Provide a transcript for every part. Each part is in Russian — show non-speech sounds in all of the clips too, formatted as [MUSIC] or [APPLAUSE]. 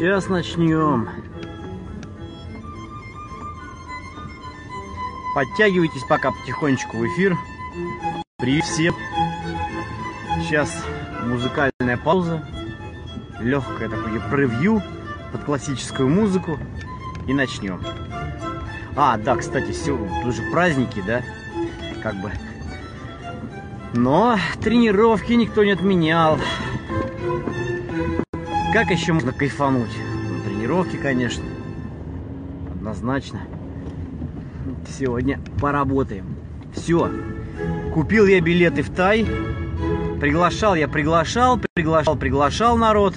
Сейчас начнем. Подтягивайтесь пока потихонечку в эфир. Привет всем. Сейчас музыкальная пауза. Легкое такое превью под классическую музыку. И начнем. А, да, кстати, все, уже праздники, да? Как бы. Но тренировки никто не отменял. Как еще можно кайфануть? На тренировке, конечно. Однозначно. Сегодня поработаем. Все. Купил я билеты в Тай. Приглашал я, приглашал, приглашал, приглашал народ.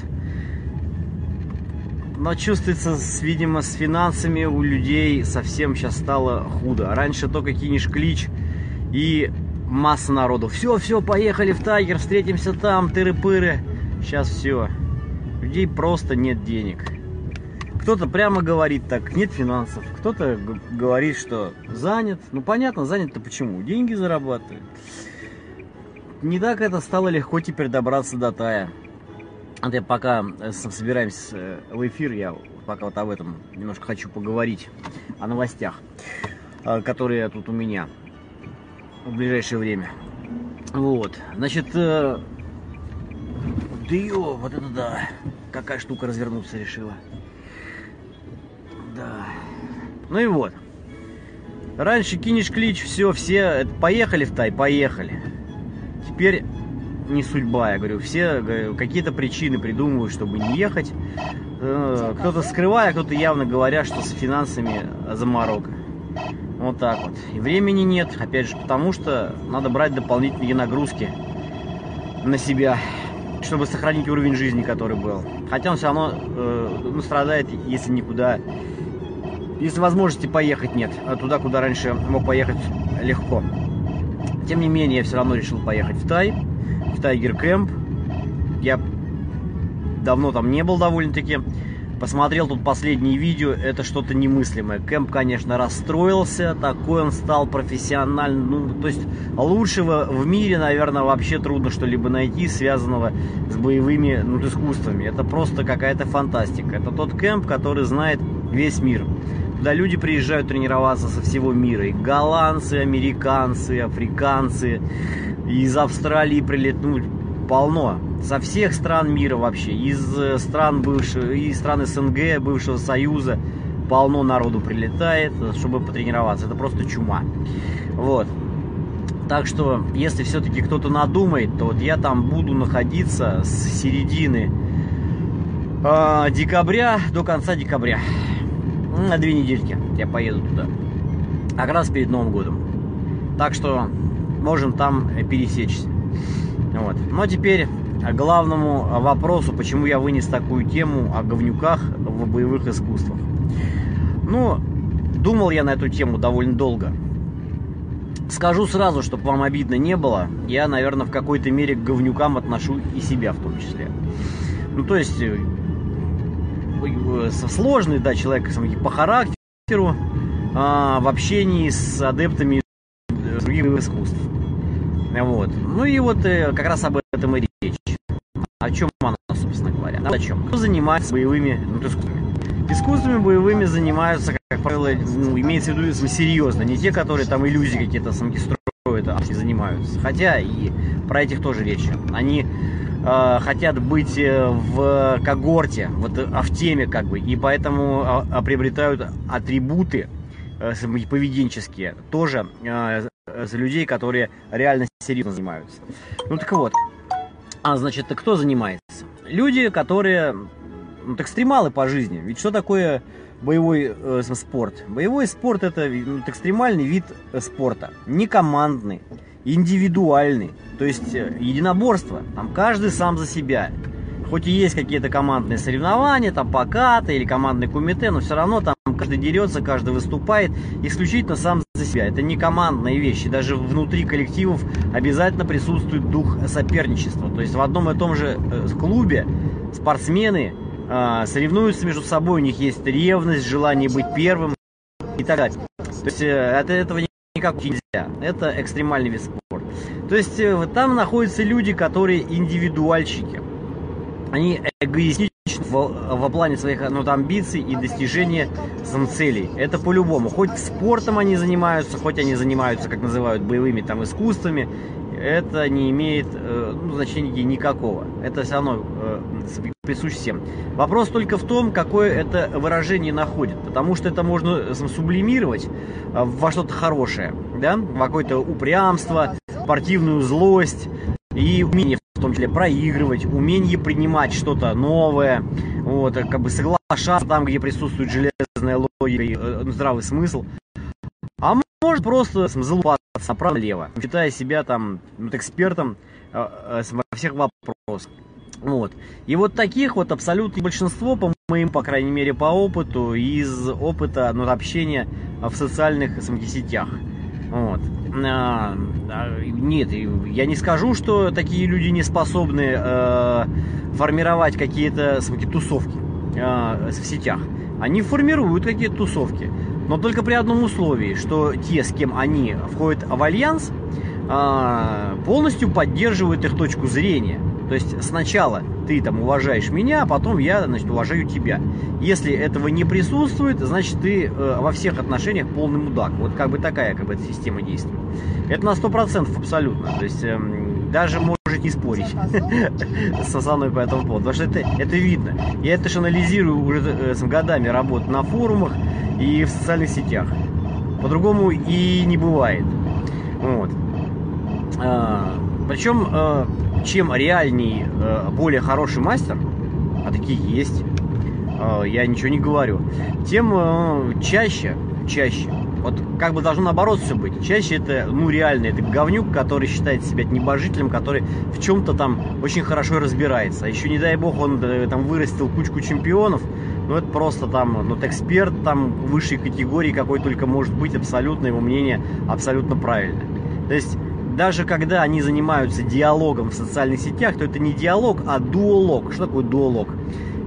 Но чувствуется, видимо, с финансами у людей совсем сейчас стало худо. Раньше только кинешь клич и масса народу. Все, все, поехали в Тайгер, встретимся там, тыры-пыры. Сейчас все людей просто нет денег. Кто-то прямо говорит так, нет финансов. Кто-то говорит, что занят. Ну понятно, занят-то почему? Деньги зарабатывают. Не так это стало легко теперь добраться до Тая. Я пока э, собираемся э, в эфир, я пока вот об этом немножко хочу поговорить, о новостях, э, которые тут у меня в ближайшее время. Вот, значит, ё, вот это да какая штука развернуться решила. Да. Ну и вот. Раньше кинешь клич, все, все, поехали в Тай, поехали. Теперь не судьба, я говорю, все какие-то причины придумывают, чтобы не ехать. Э, кто-то скрывая, кто-то явно говоря, что с финансами заморока. Вот так вот. И времени нет, опять же, потому что надо брать дополнительные нагрузки на себя чтобы сохранить уровень жизни, который был. Хотя он все равно э, ну, страдает, если никуда, если возможности поехать нет, а туда, куда раньше мог поехать легко. Тем не менее, я все равно решил поехать в Тай, в Тайгер Кэмп. Я давно там не был довольно-таки. Посмотрел тут последние видео, это что-то немыслимое. Кэмп, конечно, расстроился, такой он стал профессиональным. Ну, то есть лучшего в мире, наверное, вообще трудно что-либо найти, связанного с боевыми ну, искусствами. Это просто какая-то фантастика. Это тот кэмп, который знает весь мир. Туда люди приезжают тренироваться со всего мира. И голландцы, американцы, африканцы, из Австралии прилетают. Ну, полно. Со всех стран мира вообще. Из э, стран бывшего, из стран СНГ, бывшего Союза полно народу прилетает, чтобы потренироваться. Это просто чума. Вот. Так что, если все-таки кто-то надумает, то вот я там буду находиться с середины э, декабря до конца декабря. На две недельки я поеду туда. Как раз перед Новым годом. Так что можем там пересечься. Вот. Но теперь к главному вопросу, почему я вынес такую тему о говнюках в боевых искусствах. Ну, думал я на эту тему довольно долго. Скажу сразу, чтобы вам обидно не было, я, наверное, в какой-то мере к говнюкам отношу и себя в том числе. Ну, то есть, э, э, сложный, да, человек по характеру, а, в общении с адептами других искусств. Вот. Ну и вот э, как раз об этом и речь. О чем она, собственно говоря? О чем? Кто занимается боевыми ну, искусствами? Искусствами боевыми занимаются, как правило, ну, имеется в виду серьезно, не те, которые там иллюзии какие-то самки строят, а занимаются. Хотя и про этих тоже речь. Они э, хотят быть э, в когорте, вот а в теме как бы, и поэтому а, а, приобретают атрибуты э, поведенческие, тоже э, за людей, которые реально серьезно занимаются. Ну так вот, а значит, кто занимается? Люди, которые ну, экстремалы по жизни. Ведь что такое боевой э, спорт? Боевой спорт это ну, экстремальный вид э, спорта, не командный, индивидуальный, то есть э, единоборство. Там каждый сам за себя. Хоть и есть какие-то командные соревнования, там покаты или командный кумите, но все равно там каждый дерется, каждый выступает исключительно сам за себя. Это не командные вещи. Даже внутри коллективов обязательно присутствует дух соперничества. То есть в одном и том же э, клубе спортсмены э, соревнуются между собой, у них есть ревность, желание быть первым и так далее. То есть э, от этого никак нельзя. Это экстремальный вид спорта. То есть там находятся люди, которые индивидуальщики. Они эгоистичны в, в плане своих ну, амбиций и достижения сам целей. Это по-любому. Хоть спортом они занимаются, хоть они занимаются, как называют, боевыми там искусствами, это не имеет э, ну, значения никакого. Это все равно э, присущ всем. Вопрос только в том, какое это выражение находит. Потому что это можно сублимировать э, во что-то хорошее. Да? В какое-то упрямство, спортивную злость и умение в том числе проигрывать, умение принимать что-то новое, вот, как бы соглашаться там, где присутствует железная логика и э, здравый смысл. А может просто залупаться направо-лево, считая себя там вот, экспертом э, э, во всех вопросах. Вот. И вот таких вот абсолютно большинство, по моему, по крайней мере, по опыту, из опыта ну, общения в социальных сетях. Вот. А, нет, я не скажу, что такие люди не способны э, формировать какие-то тусовки э, в сетях. Они формируют какие-то тусовки. Но только при одном условии, что те, с кем они входят в альянс, а, полностью поддерживают их точку зрения. То есть сначала ты там уважаешь меня, а потом я, значит, уважаю тебя. Если этого не присутствует, значит, ты э, во всех отношениях полный мудак. Вот как бы такая как бы эта система действует. Это на сто процентов абсолютно. То есть э, даже можете спорить [LAUGHS] со мной по этому поводу. Потому что это, это видно. Я это же анализирую уже э, с годами работы на форумах и в социальных сетях. По-другому и не бывает. Вот. Причем, а, чем реальней, а, более хороший мастер, а такие есть, а, я ничего не говорю, тем чаще, чаще, вот как бы должно наоборот все быть. Чаще это, ну, реально, это говнюк, который считает себя небожителем, который в чем-то там очень хорошо разбирается. А еще, не дай бог, он э, там вырастил кучку чемпионов, ну, это просто там, ну, эксперт там высшей категории, какой только может быть, абсолютно его мнение абсолютно правильное. То есть, даже когда они занимаются диалогом в социальных сетях, то это не диалог, а дуолог. Что такое дуолог?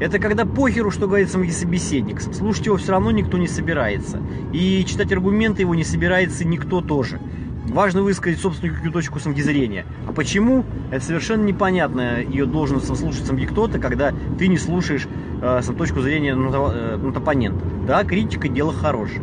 Это когда похеру, что говорит сам собеседник. Слушать его все равно никто не собирается. И читать аргументы его не собирается никто тоже. Важно высказать собственную точку самозрения. А почему? Это совершенно непонятно. Ее должен слушать сам кто-то, когда ты не слушаешь э, точку зрения над, э, оппонента. Да, критика – дело хорошее.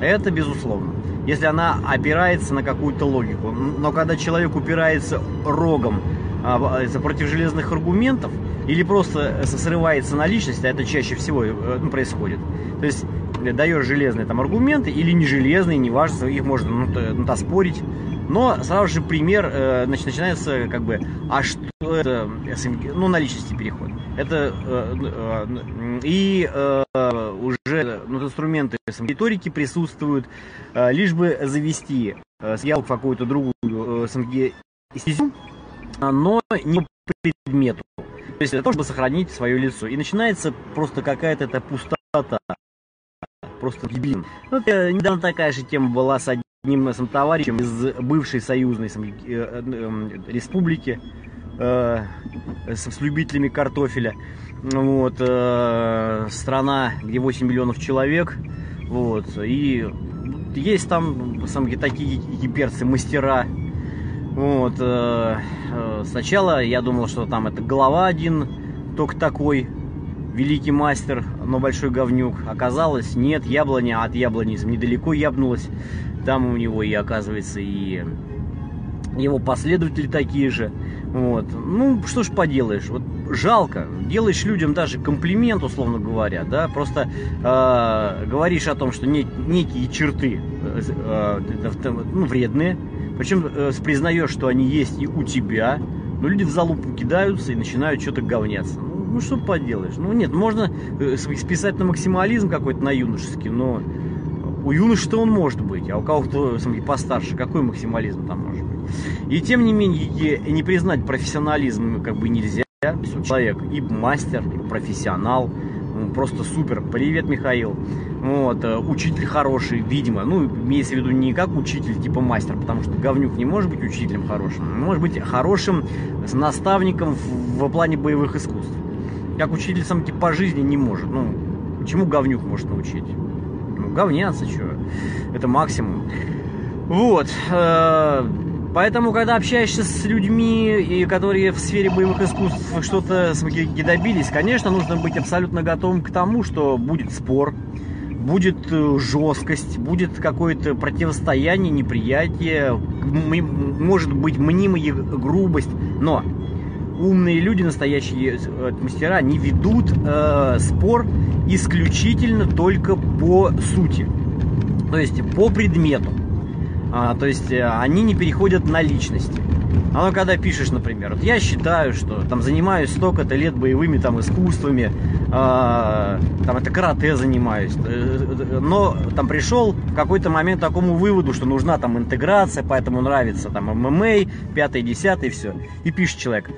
Это безусловно. Если она опирается на какую-то логику. Но когда человек упирается рогом э, против железных аргументов, или просто срывается на личность, а это чаще всего э, ну, происходит. То есть даешь железные там аргументы или не железные, неважно, их можно ну, ну, спорить. Но сразу же пример, э, значит, начинается как бы, а что это, ну, на личности переход. Это э, э, и уже ну, инструменты риторики присутствуют, э, лишь бы завести э, в какую-то другую э, стезю, но не по предмету. То есть для того, чтобы сохранить свое лицо. И начинается просто какая-то эта пустота просто дебилен. Вот э, недавно такая же тема была с одним сам, товарищем из бывшей союзной сам, э, э, республики э, с, с любителями картофеля. Вот, э, страна, где 8 миллионов человек. Вот, и есть там сам, такие гиперцы, мастера. Вот, э, э, сначала я думал, что там это голова один, только такой, великий мастер, но большой говнюк. Оказалось, нет, яблоня от яблони недалеко ябнулась. Там у него и, оказывается, и его последователи такие же. Вот. Ну, что ж поделаешь, вот жалко. Делаешь людям даже комплимент, условно говоря, да, просто э, говоришь о том, что не, некие черты э, э, ну, вредные, причем э, признаешь, что они есть и у тебя, но люди в залупу кидаются и начинают что-то говняться ну что поделаешь. Ну нет, можно э, списать на максимализм какой-то на юношеский, но у юноши-то он может быть, а у кого-то постарше, какой максимализм там может быть. И тем не менее, не признать профессионализм как бы нельзя. Человек и мастер, и профессионал, просто супер. Привет, Михаил. Вот, э, учитель хороший, видимо. Ну, имеется в виду не как учитель, типа мастер, потому что говнюк не может быть учителем хорошим. Может быть хорошим наставником в, в плане боевых искусств как учитель сам типа по жизни не может. Ну, чему говнюк может научить? Ну, говняться, что? Это максимум. Вот. Э, Поэтому, когда общаешься с людьми, и которые в сфере боевых искусств что-то добились, конечно, нужно быть абсолютно готовым к тому, что будет спор, будет э, жесткость, будет какое-то противостояние, неприятие, может быть мнимая грубость, но умные люди, настоящие э, мастера, не ведут э, спор исключительно только по сути, то есть по предмету. А, то есть э, они не переходят на личности. А ну когда пишешь, например, вот я считаю, что там занимаюсь столько-то лет боевыми там искусствами, э, там это карате занимаюсь, э, но там пришел в какой-то момент к такому выводу, что нужна там интеграция, поэтому нравится там ММА, пятое, десятое, все. И пишет человек,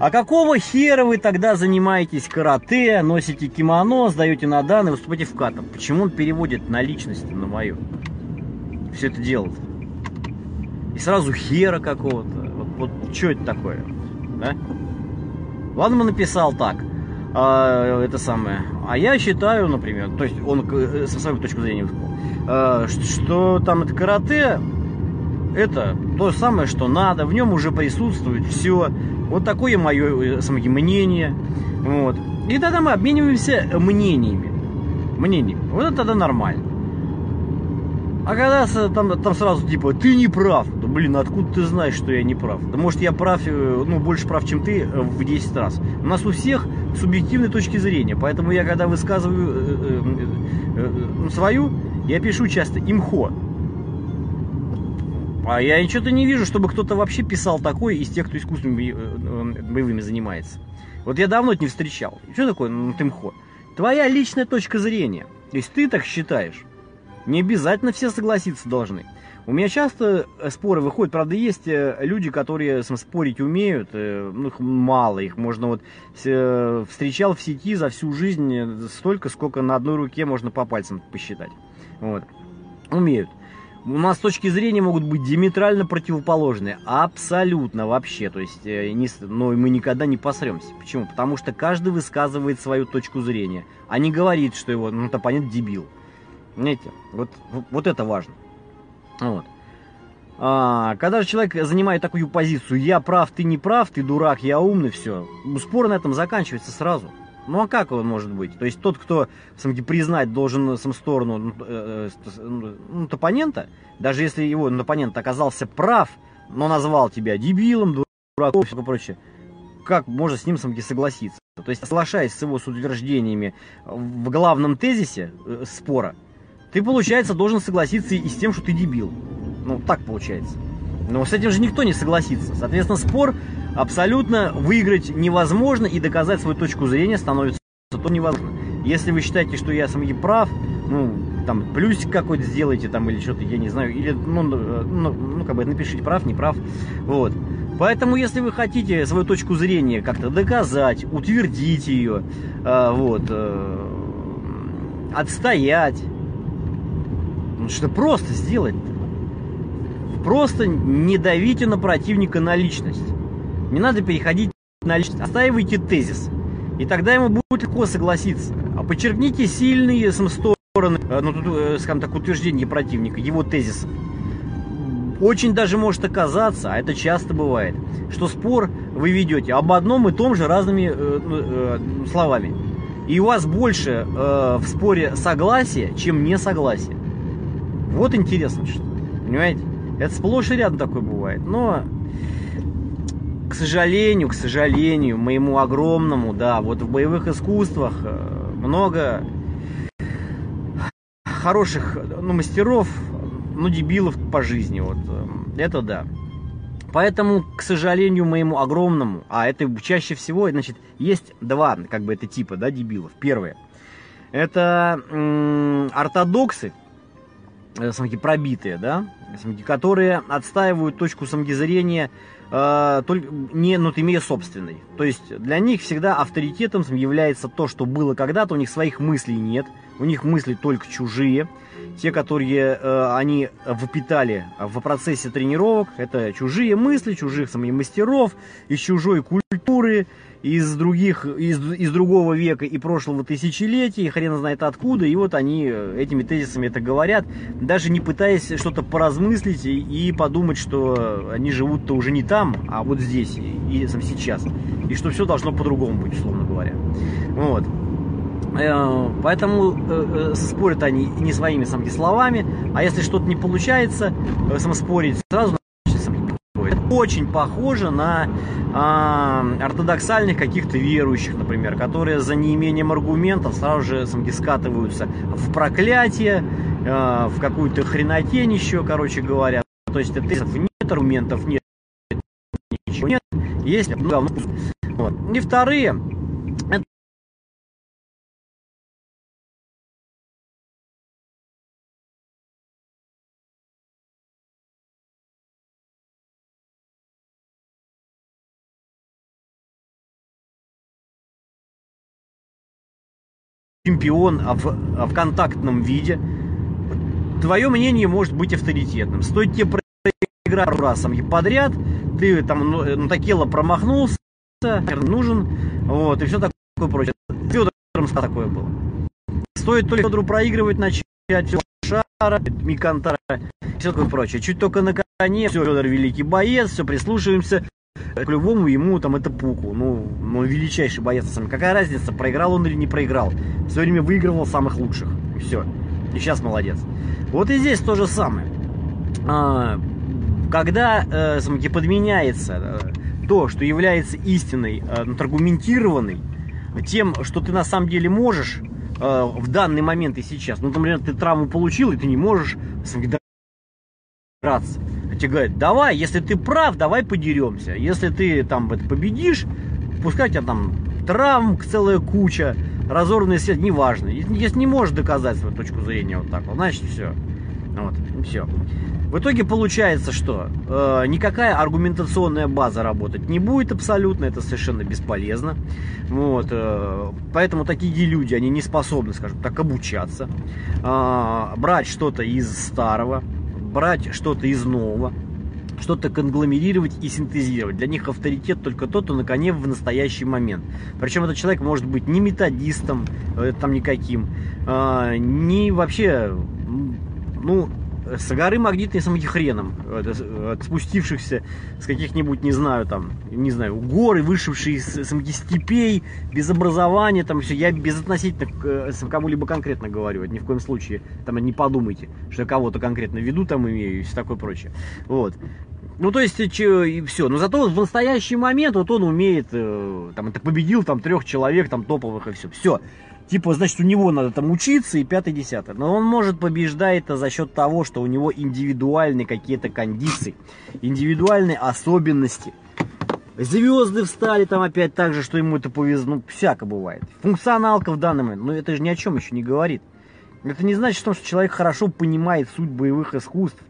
а какого хера вы тогда занимаетесь карате, носите кимоно, сдаете на данные, выступаете в катом? Почему он переводит на личность, на мою? Все это делает и сразу хера какого-то. Вот, вот что это такое? Да? Ладно, он написал так. А, это самое. А я считаю, например, то есть он э, со своей точки зрения высказал, а, что, что там это карате, это то самое, что надо, в нем уже присутствует все. Вот такое мое э, самое мнение. Вот. И тогда мы обмениваемся мнениями. Мнениями. Вот это тогда нормально. А когда там, там сразу типа, ты не прав. Да блин, откуда ты знаешь, что я не прав? Да может я прав, э, ну больше прав, чем ты э, в 10 раз. У нас у всех субъективные точки зрения. Поэтому я когда высказываю э, э, э, свою, я пишу часто имхо. А я ничего-то не вижу, чтобы кто-то вообще писал такое из тех, кто искусственными боевыми занимается. Вот я давно это не встречал. Что такое ну, имхо? Твоя личная точка зрения. То есть ты так считаешь. Не обязательно все согласиться должны. У меня часто э, споры выходят, правда, есть э, люди, которые спорить умеют, э, ну, их мало, их можно вот встречал в сети за всю жизнь столько, сколько на одной руке можно по пальцам посчитать. Вот. Умеют. У нас точки зрения могут быть диаметрально противоположные. Абсолютно вообще. То есть, не, но мы никогда не посремся. Почему? Потому что каждый высказывает свою точку зрения, а не говорит, что его, ну, понятно, дебил. Понимаете? Вот, вот это важно. Вот. А, когда же человек занимает такую позицию, я прав, ты не прав, ты дурак, я умный, все, спор на этом заканчивается сразу. Ну а как он может быть? То есть тот, кто самки, признать должен сам сторону ну, э, э, ну, оппонента, даже если его оппонент оказался прав, но назвал тебя дебилом, дураком и все прочее, как можно с ним самки согласиться? То есть, соглашаясь с его с утверждениями в главном тезисе э, спора, ты, получается, должен согласиться и с тем, что ты дебил. Ну, так получается. Но с этим же никто не согласится. Соответственно, спор абсолютно выиграть невозможно, и доказать свою точку зрения становится то невозможно. Если вы считаете, что я сам прав, ну, там, плюсик какой-то сделайте, там, или что-то, я не знаю, или, ну, ну, ну, как бы, напишите, прав, не прав, вот. Поэтому, если вы хотите свою точку зрения как-то доказать, утвердить ее, э, вот, э, отстоять, ну что просто сделать -то? Просто не давите на противника на личность. Не надо переходить на личность. Оставивайте тезис. И тогда ему будет легко согласиться. А подчеркните сильные стороны, э, ну, тут, э, скажем так, утверждения противника, его тезисов. Очень даже может оказаться, а это часто бывает, что спор вы ведете об одном и том же разными э, ну, э, словами. И у вас больше э, в споре согласия, чем несогласия. Вот интересно что. Понимаете? Это сплошь и рядом такое бывает. Но, к сожалению, к сожалению, моему огромному, да, вот в боевых искусствах э, много хороших, ну, мастеров, ну, дебилов по жизни, вот, э, это да. Поэтому, к сожалению, моему огромному, а это чаще всего, значит, есть два, как бы, это типа, да, дебилов. Первое, это м- ортодоксы, Э, самки пробитые, да, самки, которые отстаивают точку самки зрения э, только не ну, имея собственной. То есть для них всегда авторитетом является то, что было когда-то, у них своих мыслей нет, у них мысли только чужие. Те, которые э, они впитали в процессе тренировок, это чужие мысли, чужих самих мастеров, из чужой культуры, из других, из, из другого века и прошлого тысячелетия, хрен знает откуда, и вот они этими тезисами это говорят, даже не пытаясь что-то поразмыслить и, подумать, что они живут-то уже не там, а вот здесь и, и сейчас, и что все должно по-другому быть, условно говоря. Вот. Э, поэтому э, э, спорят они не своими самки словами, а если что-то не получается э, самоспорить, сразу очень похоже на э, ортодоксальных каких-то верующих, например, которые за неимением аргументов сразу же самки скатываются в проклятие, э, в какую-то хренотень еще, короче говоря. То есть это нет аргументов, нет ничего нет, есть говно. Вот. И вторые, чемпион в, в контактном виде, твое мнение может быть авторитетным. Стоит тебе проиграть раз подряд, ты там ну, ну такело промахнулся, нужен, вот, и все такое прочее. Федором такое было. Стоит только Федору проигрывать начать, шара, Микантара, все такое прочее. Чуть только на коне, все, Федор великий боец, все, прислушиваемся, к любому ему там это пуку. Ну, ну величайший боец. Сам. Какая разница, проиграл он или не проиграл? Все время выигрывал самых лучших. И все. И сейчас молодец. Вот и здесь то же самое. А, когда э, самки подменяется э, то, что является истиной, э, аргументированной, тем, что ты на самом деле можешь в данный момент и сейчас. Ну, например, ты травму получил, и ты не можешь драться. А тебе говорят, давай, если ты прав, давай подеремся. Если ты там победишь, пускай у тебя там травм целая куча, разорванный свет, неважно. Если не можешь доказать свою точку зрения вот так вот, значит все. Вот, все. В итоге получается, что э, никакая аргументационная база работать не будет абсолютно, это совершенно бесполезно. Вот, э, поэтому такие люди, они не способны, скажем так, обучаться, э, брать что-то из старого, брать что-то из нового, что-то конгломерировать и синтезировать. Для них авторитет только тот, кто на коне в настоящий момент. Причем этот человек может быть не методистом, э, там никаким, э, не вообще, ну, с горы магнитной самим хреном, от спустившихся с каких-нибудь, не знаю, там, не знаю, горы, вышившие из самих степей, без образования, там все. Я безотносительно к э, кому-либо конкретно говорю, ни в коем случае, там, не подумайте, что кого-то конкретно веду, там, имею и все такое прочее. Вот. Ну, то есть, и все. Но зато в настоящий момент вот он умеет, э, там, это победил там трех человек, там, топовых и все. Все типа, значит, у него надо там учиться и пятый, десятый. Но он может побеждать это за счет того, что у него индивидуальные какие-то кондиции, индивидуальные особенности. Звезды встали там опять так же, что ему это повезло. Ну, всяко бывает. Функционалка в данный момент, но это же ни о чем еще не говорит. Это не значит, что человек хорошо понимает суть боевых искусств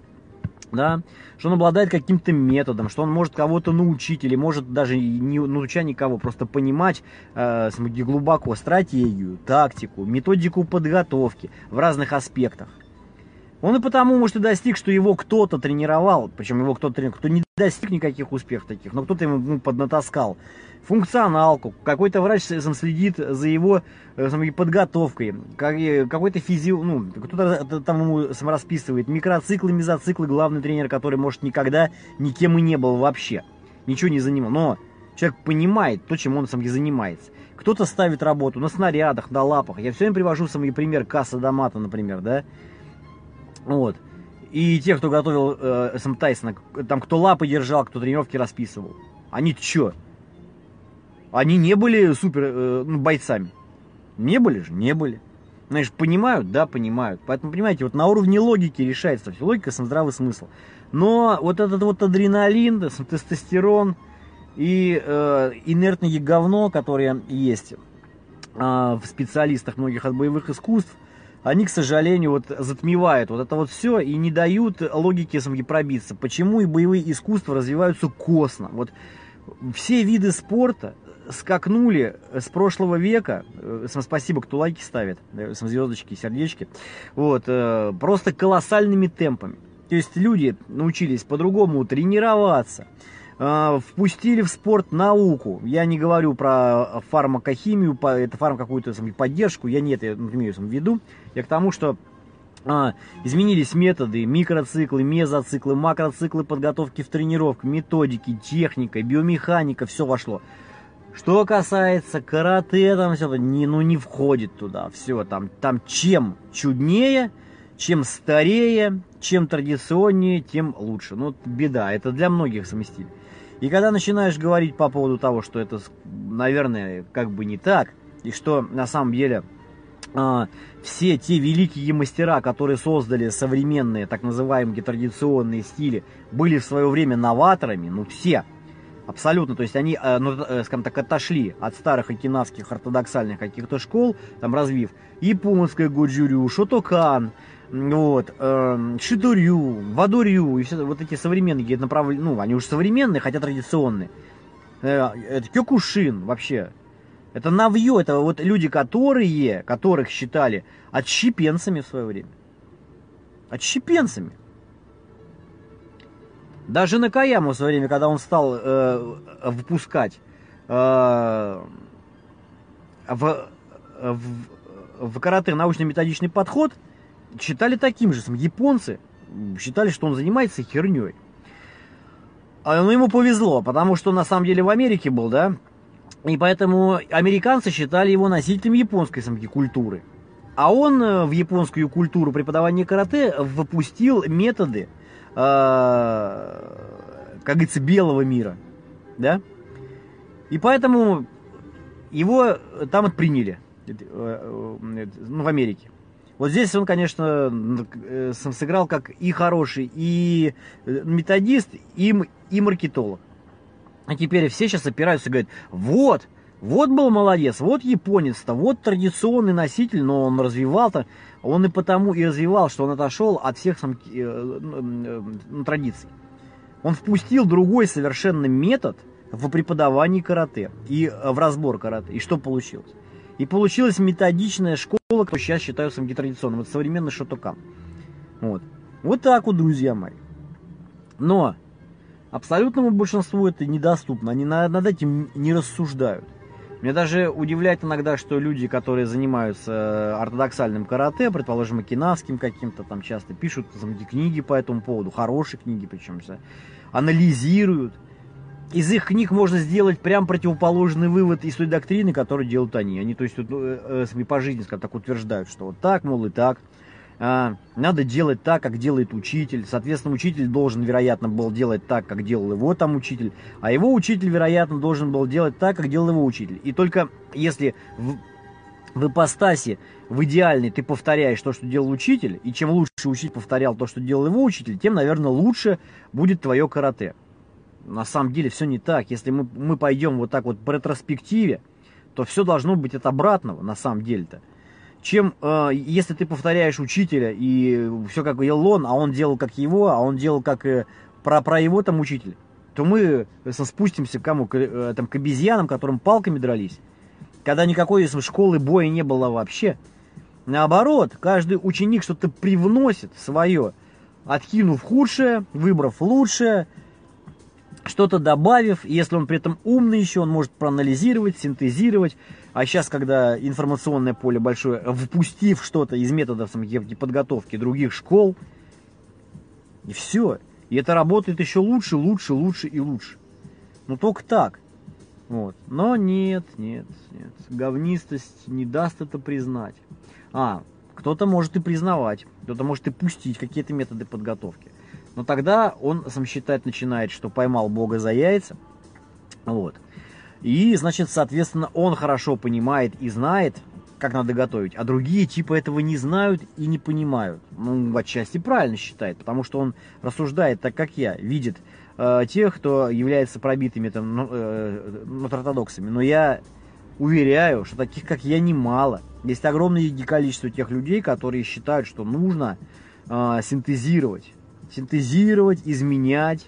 да, что он обладает каким-то методом, что он может кого-то научить или может даже не науча никого, просто понимать э, глубоко стратегию, тактику, методику подготовки в разных аспектах. Он и потому, может, и достиг, что его кто-то тренировал, причем его кто-то тренировал, кто не достиг никаких успехов таких, но кто-то ему ну, поднатаскал функционалку, какой-то врач сам следит за его э, сам, подготовкой, какой-то физио, ну, кто-то там ему сам расписывает микроциклы, мезоциклы, главный тренер, который, может, никогда никем и не был вообще, ничего не занимал, но человек понимает то, чем он сам и занимается. Кто-то ставит работу на снарядах, на лапах. Я все время привожу самый пример касса Домата, например, да, вот. И те, кто готовил э, сам Тайсона, там кто лапы держал, кто тренировки расписывал, они что? Они не были супер э, ну, бойцами. Не были же? Не были. Знаешь, понимают? Да, понимают. Поэтому, понимаете, вот на уровне логики решается все. Логика, сам здравый смысл. Но вот этот вот адреналин, тестостерон и э, инертное говно, которое есть э, в специалистах многих от боевых искусств, они, к сожалению, вот затмевают вот это вот все и не дают логике пробиться. Почему и боевые искусства развиваются косно. Вот все виды спорта скакнули с прошлого века, э, спасибо, кто лайки ставит, звездочки, сердечки, вот, э, просто колоссальными темпами. То есть люди научились по-другому тренироваться, впустили в спорт науку. Я не говорю про фармакохимию, это фарм какую-то поддержку, я не это имею в виду. Я к тому, что а, изменились методы, микроциклы, мезоциклы, макроциклы подготовки в тренировках, методики, техника, биомеханика, все вошло. Что касается карате, там все не, ну, не входит туда. Все, там, там чем чуднее, чем старее, чем традиционнее, тем лучше. Ну, беда, это для многих совместили. И когда начинаешь говорить по поводу того, что это, наверное, как бы не так, и что на самом деле а, все те великие мастера, которые создали современные, так называемые традиционные стили, были в свое время новаторами, ну все, Абсолютно, то есть они, э, ну, э, скажем так, отошли от старых окинавских ортодоксальных каких-то школ, там развив японское годжурю, шотокан, вот, э, шидурю, вадурю, и все вот эти современные направления, ну, они уже современные, хотя традиционные. Э, это кёкушин вообще. Это навье, это вот люди, которые, которых считали отщепенцами в свое время. Отщепенцами. Даже на Каяму в свое время, когда он стал э, выпускать э, в, в, в карате научно-методичный подход, считали таким же. Японцы считали, что он занимается херней. А, Но ну, ему повезло, потому что на самом деле в Америке был, да, и поэтому американцы считали его носителем японской самки культуры. А он э, в японскую культуру преподавания карате выпустил методы, э, как говорится, белого мира. Да? И поэтому его там отприняли э, э, ну, в Америке. Вот здесь он, конечно, сыграл как и хороший, и методист, и, и маркетолог. А теперь все сейчас опираются и говорят, вот, вот был молодец, вот японец-то, вот традиционный носитель, но он развивал-то, он и потому и развивал, что он отошел от всех сам, э, э, э, традиций. Он впустил другой совершенно метод в преподавании карате и э, в разбор карате. И что получилось? И получилась методичная школа, которую сейчас считаю самки традиционным. Это современный шотокан. Вот. Вот так вот, друзья мои. Но абсолютному большинству это недоступно. Они над этим не рассуждают. Мне даже удивляет иногда, что люди, которые занимаются э, ортодоксальным карате, предположим, окинавским каким-то, там часто пишут там, книги по этому поводу, хорошие книги причем, анализируют. Из их книг можно сделать прям противоположный вывод из той доктрины, которую делают они. Они, то есть, ну, э, э, по жизни, скажем так, утверждают, что вот так, мол, и так. А, надо делать так, как делает учитель. Соответственно, учитель должен, вероятно, был делать так, как делал его там учитель, а его учитель, вероятно, должен был делать так, как делал его учитель. И только если в, в ипостаси, в идеальной, ты повторяешь то, что делал учитель, и чем лучше учитель повторял то, что делал его учитель, тем, наверное, лучше будет твое карате. На самом деле все не так. Если мы, мы пойдем вот так вот по ретроспективе, то все должно быть от обратного, на самом деле-то чем э, если ты повторяешь учителя и все как делал он, а он делал как его, а он делал как э, про, про его там учитель, то мы спустимся к кому? К, э, там, к обезьянам, которым палками дрались. Когда никакой если, школы боя не было вообще. Наоборот, каждый ученик что-то привносит свое, откинув худшее, выбрав лучшее, что-то добавив, если он при этом умный еще, он может проанализировать, синтезировать. А сейчас, когда информационное поле большое, впустив что-то из методов подготовки других школ, и все. И это работает еще лучше, лучше, лучше и лучше. Но только так. Вот. Но нет, нет, нет. Говнистость не даст это признать. А, кто-то может и признавать, кто-то может и пустить какие-то методы подготовки. Но тогда он сам считать начинает, что поймал Бога за яйца. Вот. И, значит, соответственно, он хорошо понимает и знает, как надо готовить, а другие типа этого не знают и не понимают. Ну, отчасти правильно считает, потому что он рассуждает так, как я, видит э, тех, кто является пробитыми там, ну, э. Но я уверяю, что таких, как я, немало. Есть огромное количество тех людей, которые считают, что нужно э, синтезировать синтезировать, изменять,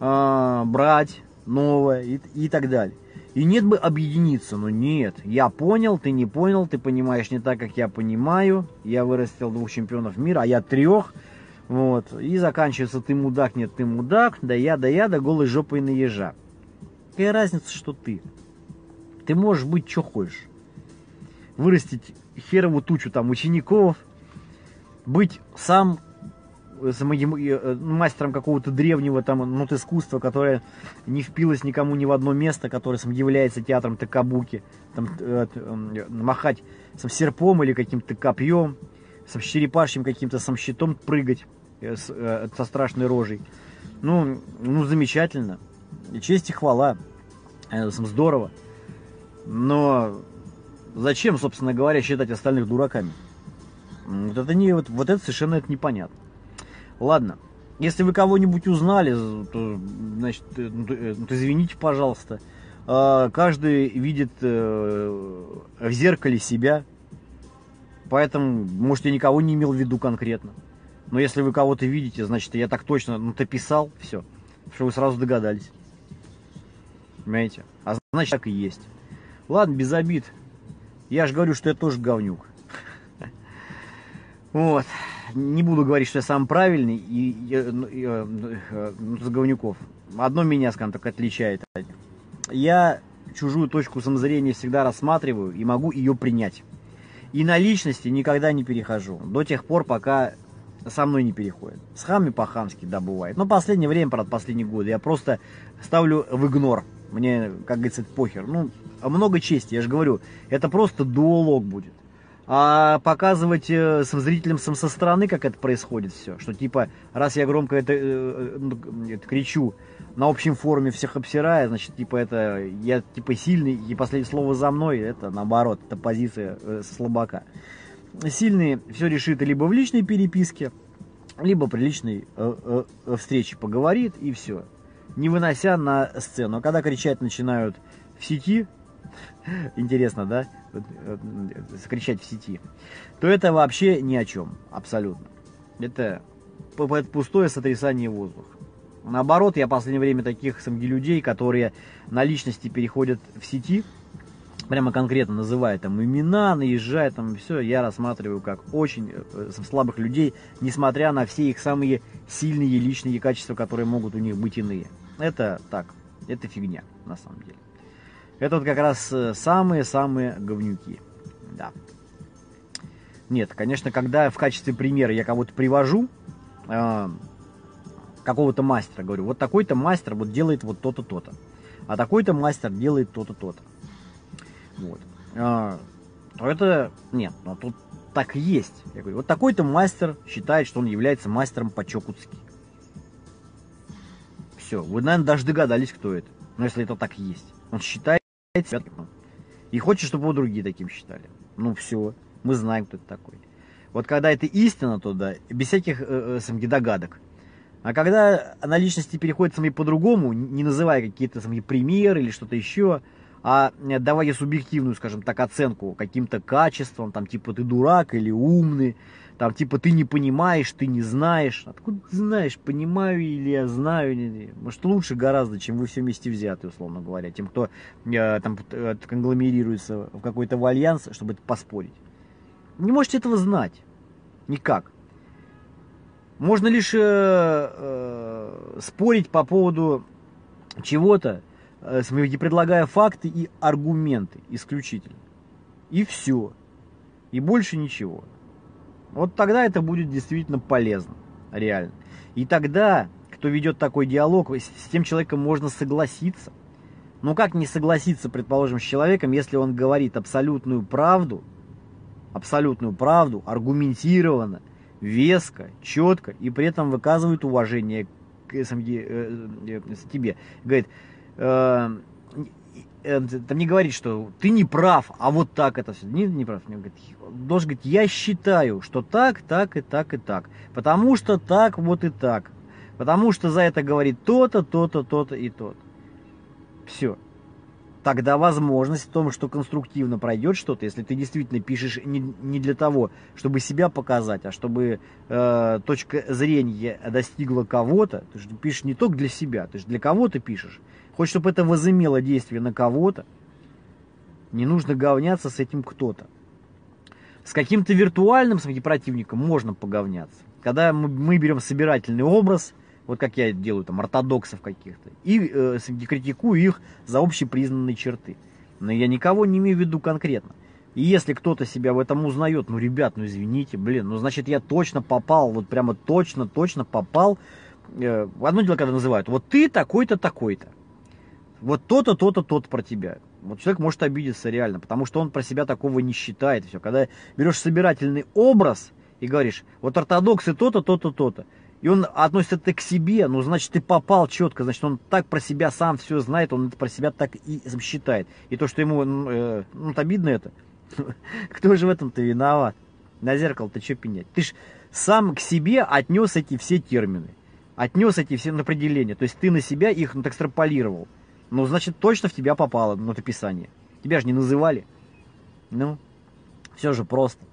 э, брать новое и так далее. И нет бы объединиться, но нет. Я понял, ты не понял, ты понимаешь не так, как я понимаю. Я вырастил двух чемпионов мира, а я трех. Вот. И заканчивается ты мудак, нет, ты мудак, да я, да я, да голой жопой на ежа. Какая разница, что ты? Ты можешь быть, что хочешь. Вырастить херову тучу там учеников, быть сам э, э, мастером какого-то древнего там ну, искусства, которое не впилось никому ни в одно место, которое сам является театром Такабуки, там, э, э, махать сам серпом или каким-то копьем, с черепашьим каким-то сам щитом прыгать э, с, э, со страшной рожей. Ну, ну, замечательно. Честь и хвала. Э, здорово. Но зачем, собственно говоря, считать остальных дураками? Вот это, не, вот, вот это совершенно это непонятно. Ладно, если вы кого-нибудь узнали, то, значит, э, ну, э, ну, то извините, пожалуйста. А, каждый видит э, в зеркале себя, поэтому, может, я никого не имел в виду конкретно. Но если вы кого-то видите, значит, я так точно, ну, ты писал, все, что вы сразу догадались. Понимаете? А значит, так и есть. Ладно, без обид. Я же говорю, что я тоже говнюк. [LAUGHS] Вот. Не буду говорить, что я сам правильный и, и, ну, и, и, ну, с говнюков. Одно меня, скажем так, отличает. Я чужую точку самозрения всегда рассматриваю и могу ее принять. И на личности никогда не перехожу. До тех пор, пока со мной не переходит. С хами по-хамски, да, бывает. Но последнее время, правда, последние годы, я просто ставлю в игнор. Мне, как говорится, похер. Ну, много чести, я же говорю, это просто дуолог будет. А показывать э, зрителям сам со стороны, как это происходит все, что типа, раз я громко это, э, э, это кричу на общем форуме всех обсирая, значит, типа это, я типа сильный, и последнее слово за мной, это наоборот, это позиция э, слабака. Сильный все решит либо в личной переписке, либо при личной э, э, встрече поговорит, и все не вынося на сцену. А когда кричать начинают в сети, [LAUGHS] интересно, да, кричать в сети, то это вообще ни о чем, абсолютно. Это пустое сотрясание воздуха. Наоборот, я в последнее время таких среди людей, которые на личности переходят в сети, прямо конкретно называя там имена, наезжая там все, я рассматриваю как очень э, слабых людей, несмотря на все их самые сильные личные качества, которые могут у них быть иные. Это так, это фигня, на самом деле. Это вот как раз э, самые-самые говнюки. Да. Нет, конечно, когда в качестве примера я кого-то привожу, э, какого-то мастера, говорю, вот такой-то мастер вот делает вот то-то, то-то. А такой-то мастер делает то-то, то-то. Вот. Э, то это, нет, но тут так и есть. Я говорю, вот такой-то мастер считает, что он является мастером по чокутски. Все, вы, наверное, даже догадались, кто это. Но если это так и есть. Он считает и хочет, чтобы его другие таким считали. Ну все, мы знаем, кто это такой. Вот когда это истина, то да, без всяких э, э, догадок. А когда на личности переходит сами по-другому, не называя какие-то сами примеры или что-то еще, а э, давая субъективную, скажем так, оценку каким-то качествам, там типа ты дурак или умный, там типа ты не понимаешь, ты не знаешь. Откуда ты знаешь, понимаю или я знаю? Может лучше гораздо, чем вы все вместе взяты, условно говоря, тем, кто э, там э, конгломерируется в какой-то альянс, чтобы поспорить. Не можете этого знать. Никак. Можно лишь э, э, спорить по поводу чего-то, э, предлагая факты и аргументы исключительно. И все. И больше ничего. Вот тогда это будет действительно полезно, реально. И тогда, кто ведет такой диалог, с тем человеком можно согласиться. Но как не согласиться, предположим, с человеком, если он говорит абсолютную правду, абсолютную правду, аргументированно, веско, четко, и при этом выказывает уважение к э, э, тебе. Говорит, Э, там не говорит, что ты не прав, а вот так это все. Не, не прав. Не, говорит, должен говорить, я считаю, что так, так и так и так. Потому что так, вот и так. Потому что за это говорит то-то, то-то, то-то и то-то. Все. Тогда возможность в том, что конструктивно пройдет что-то, если ты действительно пишешь не, не для того, чтобы себя показать, а чтобы э, точка зрения достигла кого-то, ты же пишешь не только для себя, ты же для кого-то пишешь. Хочешь, чтобы это возымело действие на кого-то, не нужно говняться с этим кто-то. С каким-то виртуальным своим противником можно поговняться. Когда мы, мы берем собирательный образ, вот как я делаю там ортодоксов каких-то, и э, критикую их за общепризнанные черты. Но я никого не имею в виду конкретно. И если кто-то себя в этом узнает, ну, ребят, ну, извините, блин, ну, значит, я точно попал, вот прямо точно, точно попал. Э, одно дело, когда называют, вот ты такой-то, такой-то. Вот то-то, то-то, тот про тебя. Вот человек может обидеться реально, потому что он про себя такого не считает. Все. Когда берешь собирательный образ и говоришь, вот ортодоксы то-то, то-то, то-то, и он относит это к себе, ну, значит, ты попал четко, значит, он так про себя сам все знает, он это про себя так и считает. И то, что ему, э, ну обидно это, [LAUGHS] кто же в этом-то виноват? На зеркало ты что пенять? Ты ж сам к себе отнес эти все термины, отнес эти все определения, то есть ты на себя их экстраполировал. Ну, значит, точно в тебя попало на написание. Тебя же не называли. Ну, все же просто.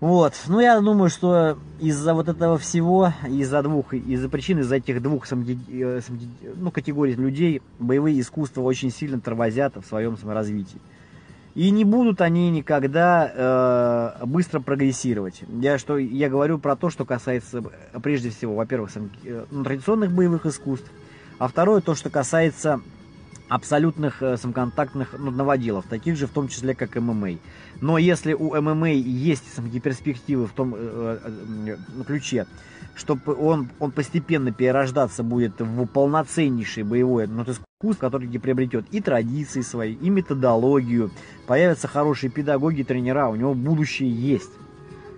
Вот, ну я думаю, что из-за вот этого всего, из-за двух, из-за причин, из-за этих двух. Э, ну, категорий людей, боевые искусства очень сильно тормозят в своем саморазвитии. И не будут они никогда э, быстро прогрессировать. Я, что, я говорю про то, что касается, прежде всего, во-первых, сам, э, ну, традиционных боевых искусств, а второе, то, что касается абсолютных э, самоконтактных ну, новоделов, таких же в том числе, как ММА. Но если у ММА есть самки перспективы в том э, э, э ключе, что он, он постепенно перерождаться будет в полноценнейший боевой ну, искусство, который приобретет и традиции свои, и методологию, появятся хорошие педагоги, тренера, у него будущее есть.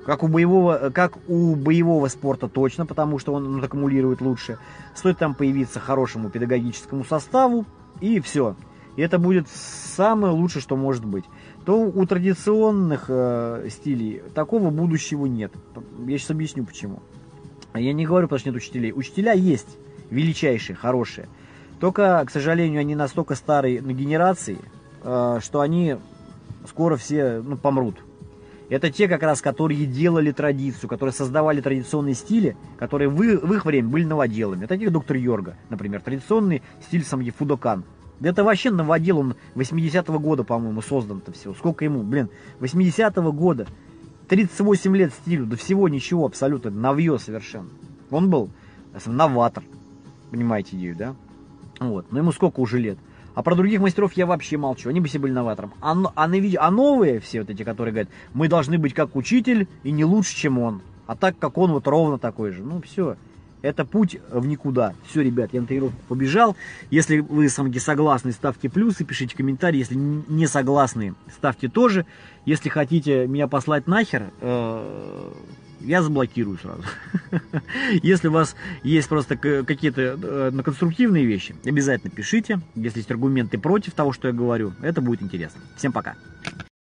Как у боевого, как у боевого спорта точно, потому что он, он аккумулирует лучше. Стоит там появиться хорошему педагогическому составу, и все. И это будет самое лучшее, что может быть. То у традиционных э, стилей такого будущего нет. Я сейчас объясню почему. Я не говорю, потому что нет учителей. Учителя есть величайшие, хорошие. Только, к сожалению, они настолько старые на генерации, э, что они скоро все ну, помрут. Это те как раз, которые делали традицию, которые создавали традиционные стили, которые в, в их время были новоделами. Таких доктор Йорга, например, традиционный стиль самги Фудокан. Да это вообще новодел, он 80-го года, по-моему, создан-то всего. Сколько ему, блин, 80-го года. 38 лет стилю, до всего ничего абсолютно, новье совершенно. Он был новатор, понимаете идею, да? Вот, но ему сколько уже лет? А про других мастеров я вообще молчу, они бы все были новатором. А, а, а новые все вот эти, которые говорят, мы должны быть как учитель и не лучше, чем он. А так, как он, вот ровно такой же. Ну, все. Это путь в никуда. Все, ребят, я на тренировку побежал. Если вы со согласны, ставьте плюсы, пишите комментарии. Если не согласны, ставьте тоже. Если хотите меня послать нахер, э, я заблокирую сразу. [LAUGHS] Если у вас есть просто какие-то э, конструктивные вещи, обязательно пишите. Если есть аргументы против того, что я говорю, это будет интересно. Всем пока.